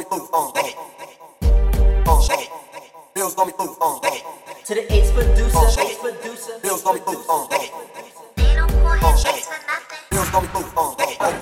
gonna move on. Uh, uh, uh, Bills gonna move on. To the ace producer, eighth producer. Bills gonna move on. They don't call him for nothing. Bills gonna move on.